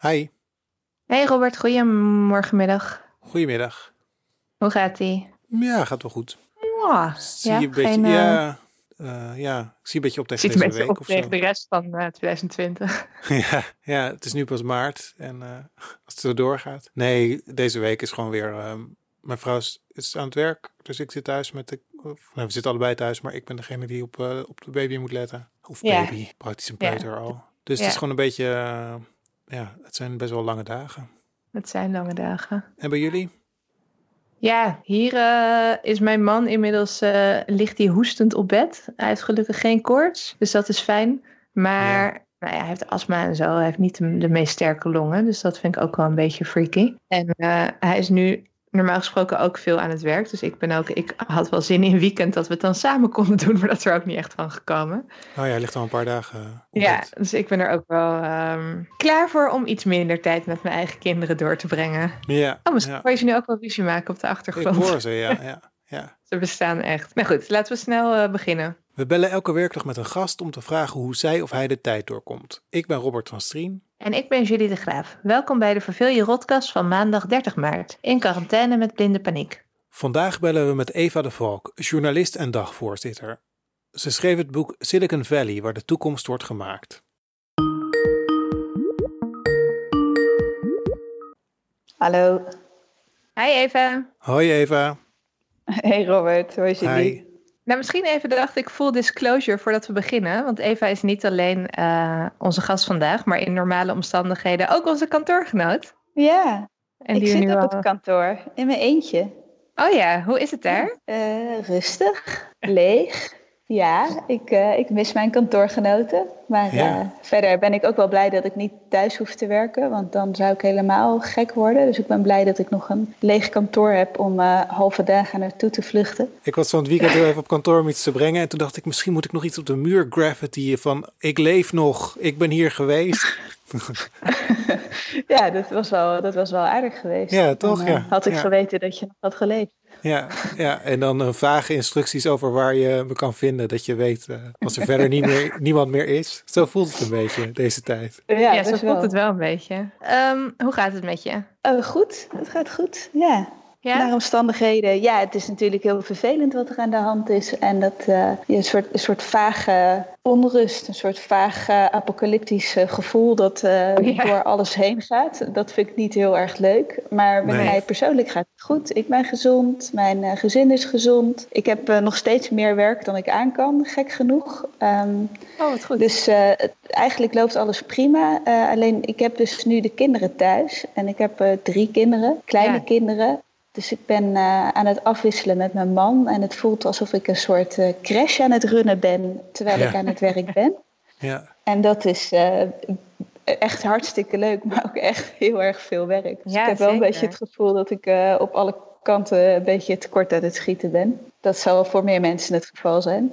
Hi. Hey Robert, goedemorgenmiddag. Goedemiddag. Hoe gaat-ie? Ja, gaat wel goed. Ja, Zie ja, je een beetje, geen, ja, eh, ja, ik zie een beetje op tegen deze week op of zo. de rest van eh, 2020. ja, ja, het is nu pas maart en als het zo doorgaat. Nee, deze week is gewoon weer. ehm, mijn vrouw is, is aan het werk, dus ik zit thuis met de. Of, nou, we zitten allebei thuis, maar ik ben degene die op, op de baby moet letten. Of Ja. baby, praktisch een Ja. peuter al. Dus Ja. het is gewoon een beetje. Ja, het zijn best wel lange dagen. Het zijn lange dagen. En bij jullie? Ja, hier eh, is mijn man inmiddels, eh, ligt hij hoestend op bed. Hij heeft gelukkig geen koorts, dus dat is fijn. Maar nou ja, hij heeft astma en zo. Hij heeft niet de, de meest sterke longen, dus dat vind ik ook wel een beetje freaky. En eh, hij is nu normaal gesproken ook veel aan het werk. Dus ik ben ook, ik had wel zin in een weekend dat we het dan samen konden doen, maar dat is er ook niet echt van gekomen. Oh ja, hij ligt al een paar dagen. op Ja, dus ik ben er ook wel ehm, klaar voor om iets minder tijd met mijn eigen kinderen door te brengen. Ja, Oh, misschien ja. hoor je ze nu ook wel ruzie maken op de ik achtergrond. hoor ze, ja, ja, ja. Ze bestaan echt. Maar goed, laten we snel eh, beginnen. We bellen elke werkdag met een gast om te vragen hoe zij of hij de tijd doorkomt. Ik ben Robert van Strien. En ik ben Julie de Graaf. Welkom bij de Verveel je Rodcast van maandag 30 maart. In quarantaine met blinde paniek. Vandaag bellen we met Eva de Valk, journalist en dagvoorzitter. Ze schreef het boek Silicon Valley, waar de toekomst wordt gemaakt. Hallo. Hi Eva. Hoi Eva. Hey Robert, hoe is jullie? Nou, misschien even dacht ik full disclosure voordat we beginnen. Want Eva is niet alleen eh, onze gast vandaag, maar in normale omstandigheden ook onze kantoorgenoot. Ja, En ik zit op al- het kantoor in mijn eentje. Oh ja, hoe is het daar? Eh, rustig, leeg. Ja, ik, eh, ik mis mijn kantoorgenoten. Maar Ja. eh, verder ben ik ook wel blij dat ik niet thuis hoef te werken. Want dan zou ik helemaal gek worden. Dus ik ben blij dat ik nog een leeg kantoor heb om eh, halve dagen naartoe te vluchten. Ik was van het weekend heel even op kantoor om iets te brengen. En toen dacht ik, misschien moet ik nog iets op de muur graffiti van... Ik leef nog, ik ben hier geweest. Ja, dat was wel, dat was wel aardig geweest. Ja, toch? Dan, eh, Ja. Had ik Ja. geweten dat je nog had geleefd. Ja, ja, en dan een vage instructies over waar je me kan vinden. Dat je weet eh, als er verder niet meer, niemand meer is. Zo voelt het een beetje deze tijd. Ja, Ja, zo voelt wel. het wel een beetje. Ehm, hoe gaat het met je? Goed, het gaat goed. Ja. Ja? Naar omstandigheden. Ja, het is natuurlijk heel vervelend wat er aan de hand is. En dat eh, je een, soort, een soort vage onrust, een soort vaag eh, apocalyptisch eh, gevoel dat eh, Ja. door alles heen gaat. Dat vind ik niet heel erg leuk. Maar met Nee. mij persoonlijk gaat het goed. Ik ben gezond, mijn eh, gezin is gezond. Ik heb nog steeds meer werk dan ik aan kan, gek genoeg. Ehm, Oh, wat goed. dus eh, het- eigenlijk loopt alles prima. Eh, alleen ik heb dus nu de kinderen thuis. En ik heb eh, drie kinderen, kleine Ja. kinderen. Dus ik ben eh, aan het afwisselen met mijn man. En het voelt alsof ik een soort eh, crash aan het runnen ben terwijl Ja. ik aan het werk ben. Ja, En dat is eh, echt hartstikke leuk, maar ook echt heel erg veel werk. Dus Ja, ik heb wel een beetje het gevoel dat ik eh, op alle kanten een beetje tekort aan het schieten ben. Dat zal voor meer mensen het geval zijn.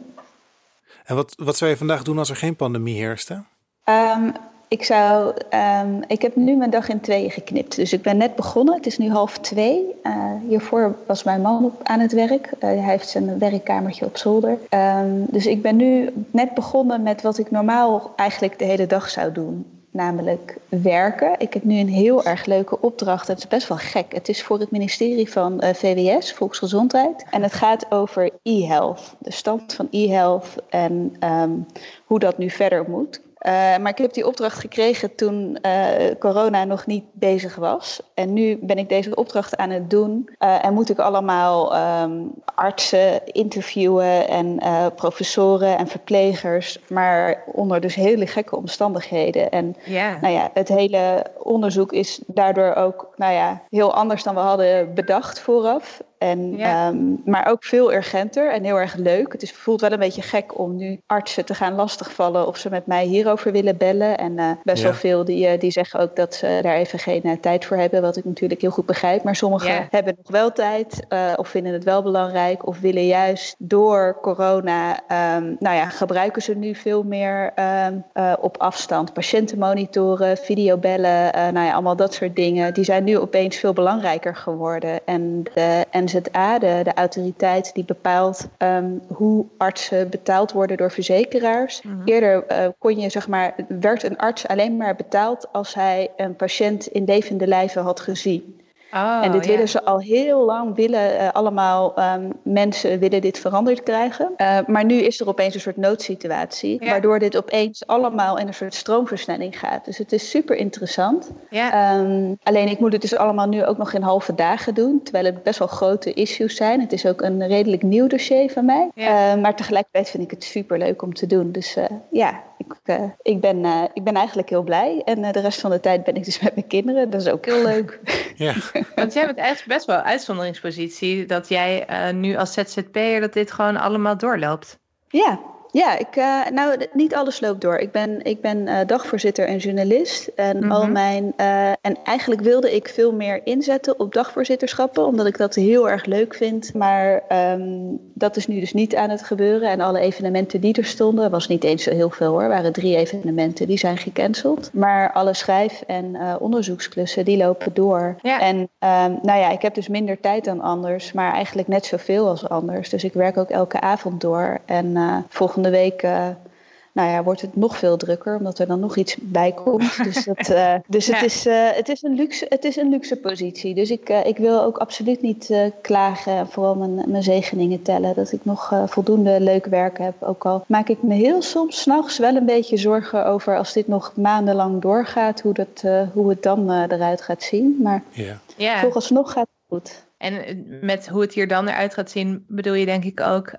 en wat, wat zou je vandaag doen als er geen pandemie heerste? Ehm, ik, zou, ehm, ik heb nu mijn dag in tweeën geknipt. Dus ik ben net begonnen. Het is nu half twee. Eh, hiervoor was mijn man op, aan het werk. Eh, hij heeft zijn werkkamertje op zolder. Ehm, dus ik ben nu net begonnen met wat ik normaal eigenlijk de hele dag zou doen. Namelijk werken. Ik heb nu een heel erg leuke opdracht. Het is best wel gek. Het is voor het ministerie van eh, VWS, Volksgezondheid. En het gaat over e-health. De stand van e-health en ehm, hoe dat nu verder moet. Eh, maar ik heb die opdracht gekregen toen eh, corona nog niet bezig was. En nu ben ik deze opdracht aan het doen. Eh, en moet ik allemaal ehm, artsen interviewen en professoren en verplegers. Maar onder dus hele gekke omstandigheden. En nou ja, het hele onderzoek is daardoor ook nou ja, heel anders dan we hadden bedacht vooraf. En, Ja. ehm, maar ook veel urgenter en heel erg leuk. Het is, voelt wel een beetje gek om nu artsen te gaan lastigvallen of ze met mij hierover willen bellen. En eh, best Ja. wel veel die, eh, die zeggen ook dat ze daar even geen eh, tijd voor hebben, wat ik natuurlijk heel goed begrijp. Maar sommigen Ja. hebben nog wel tijd eh, of vinden het wel belangrijk of willen juist door corona, ehm, nou ja, gebruiken ze nu veel meer ehm, eh, op afstand. Patiënten monitoren, videobellen, nou ja, allemaal dat soort dingen, die zijn nu opeens veel belangrijker geworden. En de NZA, de, de autoriteit die bepaalt ehm, hoe artsen betaald worden door verzekeraars. Mhm. Eerder kon je, zeg maar, werd een arts alleen maar betaald als hij een patiënt in levende lijven had gezien. Oh, en dit willen ze al heel lang, willen uh, allemaal um, mensen willen dit veranderd krijgen. Uh, maar nu is er opeens een soort noodsituatie, waardoor dit opeens allemaal in een soort stroomversnelling gaat. Dus het is super interessant. Ja. Um, alleen ik moet het dus allemaal nu ook nog in halve dagen doen, terwijl het best wel grote issues zijn. Het is ook een redelijk nieuw dossier van mij. Uh, maar tegelijkertijd vind ik het super leuk om te doen. Dus ja, ik, uh, ik, ben, uh, ik ben eigenlijk heel blij. En uh, de rest van de tijd ben ik dus met mijn kinderen. Dat is ook heel leuk. Ja. Want jij bent echt best wel uitzonderingspositie. Dat jij nu als ZZP'er dat dit gewoon allemaal doorloopt. Ja, ja, ik, uh, nou, niet alles loopt door. Ik ben, ik ben uh, dagvoorzitter en journalist. En, al mhm. mijn, uh, en eigenlijk wilde ik veel meer inzetten op dagvoorzitterschappen, omdat ik dat heel erg leuk vind. Maar um, dat is nu dus niet aan het gebeuren. En alle evenementen die er stonden, was niet eens zo heel veel hoor. Er waren drie evenementen, die zijn gecanceld. Maar alle schrijf- en onderzoeksklussen, die lopen door. Ja. En um, nou ja, ik heb dus minder tijd dan anders, maar eigenlijk net zoveel als anders. Dus ik werk ook elke avond door. En volgende week uh, nou ja, wordt het nog veel drukker, omdat er dan nog iets bij komt. Dus, dat, uh, dus het, is, uh, het, is een luxe, het is een luxe positie. Dus ik, ik wil ook absoluut niet klagen en vooral mijn, mijn zegeningen tellen. Dat ik nog voldoende leuk werk heb. Ook al maak ik me heel soms s'nachts wel een beetje zorgen over als dit nog maandenlang doorgaat, hoe, dat, hoe het dan eruit gaat zien. Maar ja. Ja. vooralsnog gaat het goed. En met hoe het hier dan eruit gaat zien, bedoel je denk ik ook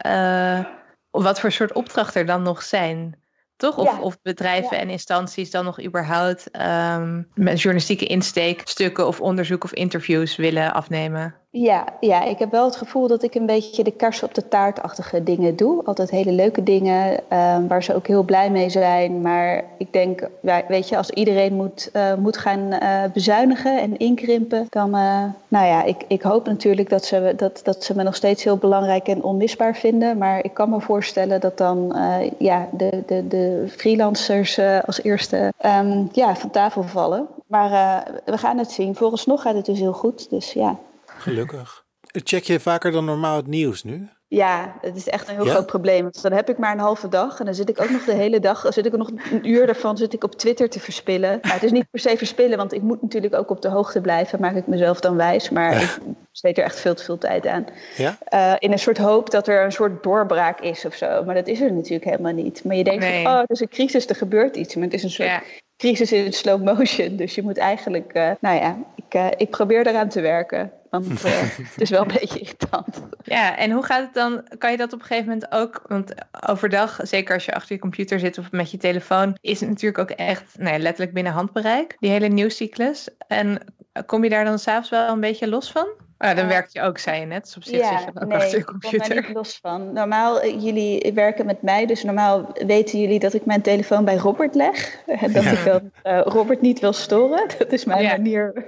wat voor soort opdrachten er dan nog zijn. Toch? Of, of bedrijven en instanties dan nog überhaupt um, met journalistieke insteek stukken of onderzoek of interviews willen afnemen. Ja, ja, ik heb wel het gevoel dat ik een beetje de kers op de taartachtige dingen doe. Altijd hele leuke dingen um, waar ze ook heel blij mee zijn. Maar ik denk, weet je, als iedereen moet, uh, moet gaan uh, bezuinigen en inkrimpen, dan, uh, nou ja, ik, ik hoop natuurlijk dat ze, dat, dat ze me nog steeds heel belangrijk en onmisbaar vinden. Maar ik kan me voorstellen dat dan ja, de, de, de freelancers als eerste um, ja, van tafel vallen. Maar we gaan het zien. Vooralsnog gaat het dus heel goed. Dus ja. Gelukkig. Check je vaker dan normaal het nieuws nu? Ja, het is echt een heel groot probleem. Want dan heb ik maar een halve dag en dan zit ik ook nog de hele dag, dan zit ik nog een uur daarvan zit ik op Twitter te verspillen. Maar het is niet per se verspillen, want ik moet natuurlijk ook op de hoogte blijven, maak ik mezelf dan wijs. Maar ik besteed er echt veel te veel tijd aan. Ja? Uh, in een soort hoop dat er een soort doorbraak is of zo. Maar dat is er natuurlijk helemaal niet. Maar je denkt van, oh, het is een crisis, er gebeurt iets. Maar het is een soort crisis in slow motion. Dus je moet eigenlijk, uh, nou ja, ik, uh, ik probeer eraan te werken. Want uh, het is wel een beetje irritant. Ja, en hoe gaat het dan? Kan je dat op een gegeven moment ook? Want overdag, zeker als je achter je computer zit of met je telefoon, is het natuurlijk ook echt nou ja, letterlijk binnen handbereik, die hele nieuwscyclus. En kom je daar dan s'avonds wel een beetje los van? Oh, dan werk je ook, zei je net. Dus op zich ja, zit je ook nee, achter je computer. Ik ben er niet los van. Normaal, uh, jullie werken met mij, dus normaal weten jullie dat ik mijn telefoon bij Robert leg. Dat ik dan uh, Robert niet wil storen. Dat is mijn manier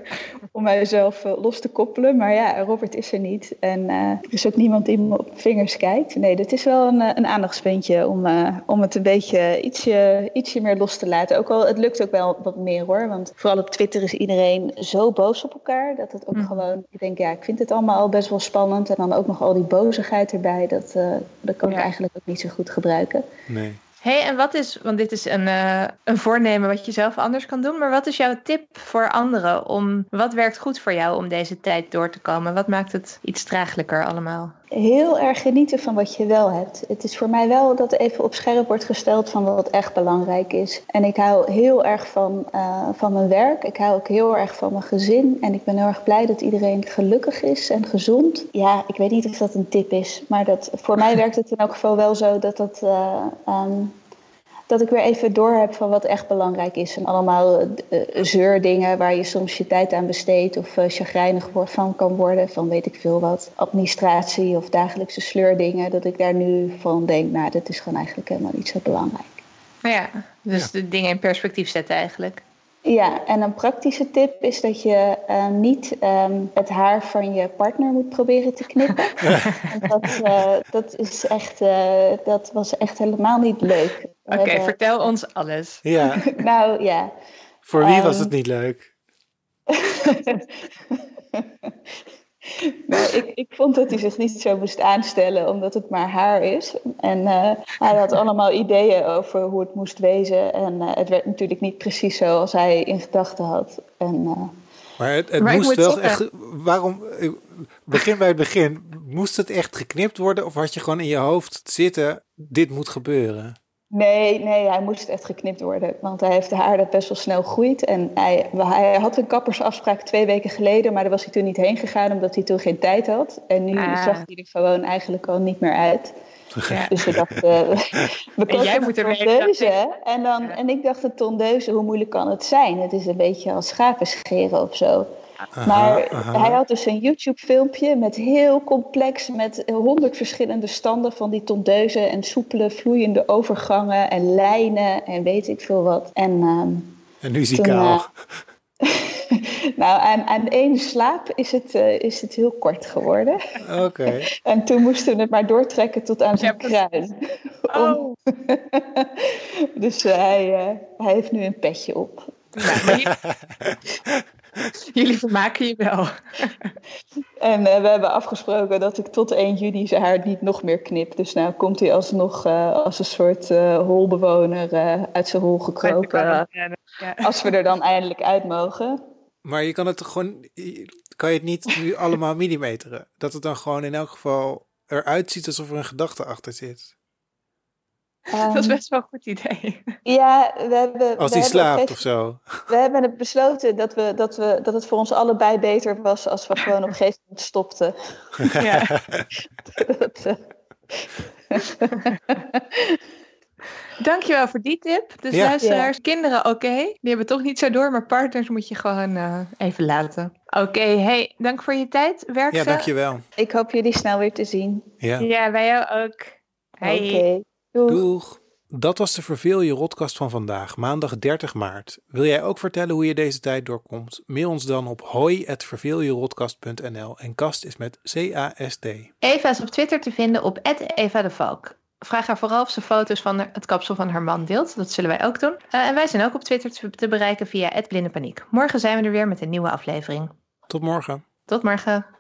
om mijzelf uh, los te koppelen. Maar ja, Robert is er niet. En er is ook niemand die me op vingers kijkt. Nee, dat is wel een, een aandachtspuntje om, om het een beetje ietsje, ietsje meer los te laten. Ook al, het lukt ook wel wat meer hoor. Want vooral op Twitter is iedereen zo boos op elkaar. Dat het ook mm. gewoon, ik denk ja, ik vind het allemaal al best wel spannend. En dan ook nog al die bozigheid erbij. Dat, uh, dat kan ik eigenlijk ook niet zo goed gebruiken. Nee. hey, en wat is, want dit is een, uh, een voornemen wat je zelf anders kan doen. Maar wat is jouw tip voor anderen? Om, wat werkt goed voor jou om deze tijd door te komen? Wat maakt het iets draaglijker allemaal? Heel erg genieten van wat je wel hebt. Het is voor mij wel dat even op scherp wordt gesteld van wat echt belangrijk is. En ik hou heel erg van, uh, van mijn werk. Ik hou ook heel erg van mijn gezin. En ik ben heel erg blij dat iedereen gelukkig is en gezond. Ja, ik weet niet of dat een tip is. Maar dat, voor mij werkt het in elk geval wel zo dat dat uh, um, dat ik weer even door heb van wat echt belangrijk is. En allemaal uh, zeurdingen waar je soms je tijd aan besteedt of uh, chagrijnig van kan worden. Van weet ik veel wat, administratie of dagelijkse sleurdingen. Dat ik daar nu van denk, nou, dat is gewoon eigenlijk helemaal niet zo belangrijk. Ja, dus de dingen in perspectief zetten eigenlijk. Ja, en een praktische tip is dat je uh, niet um, het haar van je partner moet proberen te knippen. dat, uh, dat, is echt, uh, dat was echt helemaal niet leuk. Oké, okay, vertel ons alles. Ja. nou ja. Voor wie um, was het niet leuk? Nou, ik, ik vond dat hij zich niet zo moest aanstellen, omdat het maar haar is. En uh, hij had allemaal ideeën over hoe het moest wezen. En uh, het werd natuurlijk niet precies zoals hij in gedachten had. En, uh, maar het, het maar moest wel zeggen... echt. Waarom? Begin bij het begin. Moest het echt geknipt worden? Of had je gewoon in je hoofd zitten: dit moet gebeuren? Nee, nee, hij moest echt geknipt worden. Want hij heeft haar dat best wel snel groeit. En hij, hij had een kappersafspraak twee weken geleden, maar daar was hij toen niet heen gegaan omdat hij toen geen tijd had. En nu ah. zag hij er gewoon eigenlijk al niet meer uit. Ja. Dus we dachten, we en jij moet er tondeuze. En, dan, en ik dacht, de tondeuze, hoe moeilijk kan het zijn? Het is een beetje als schapen scheren of zo maar hij had dus een YouTube-filmpje met heel complex, met honderd verschillende standen van die tondeuzen en soepele, vloeiende overgangen en lijnen en weet ik veel wat. En, um, en nu zie uh, nou, aan, aan één slaap is het, uh, is het heel kort geworden. Oké. en toen moesten we het maar doortrekken tot aan zijn ja, kruin. Oh. dus uh, hij, hij heeft nu een petje op. Nou, Jullie vermaken je wel. en uh, we hebben afgesproken dat ik tot 1 juni zijn haar niet nog meer knip. Dus nou komt hij alsnog uh, als een soort uh, holbewoner uit zijn hol gekropen. Ja. Als we er dan eindelijk uit mogen. Maar je kan het gewoon, kan je het niet nu allemaal millimeteren? Dat het dan gewoon in elk geval eruit ziet alsof er een gedachte achter zit. Dat is ehm, best wel een goed idee. Ja, we hebben. Als hij slaapt of zo. We hebben het besloten dat, we, dat, we, dat het voor ons allebei beter was als we gewoon op een gegeven moment stopten. Ja. dat, uh... Dankjewel voor die tip. Dus ja. luisteraars, kinderen oké. Die hebben toch niet zo door, maar partners moet je gewoon uh, even laten. Oké, hey, dank voor je tijd. Werk Ja, dankjewel. Ik hoop jullie snel weer te zien. Ja, ja wij jou ook. Hey. Oké. Doeg. Dat was de Verveel je Rotkast van vandaag, maandag 30 maart. Wil jij ook vertellen hoe je deze tijd doorkomt? Mail ons dan op hoi.verveeljerotkast.nl en kast is met C-A-S-T. Eva is op Twitter te vinden op Eva de Valk. Vraag haar vooral of ze foto's van het kapsel van haar man deelt. Dat zullen wij ook doen. Uh, en wij zijn ook op Twitter te bereiken via Blinde Paniek. Morgen zijn we er weer met een nieuwe aflevering. Tot morgen. Tot morgen.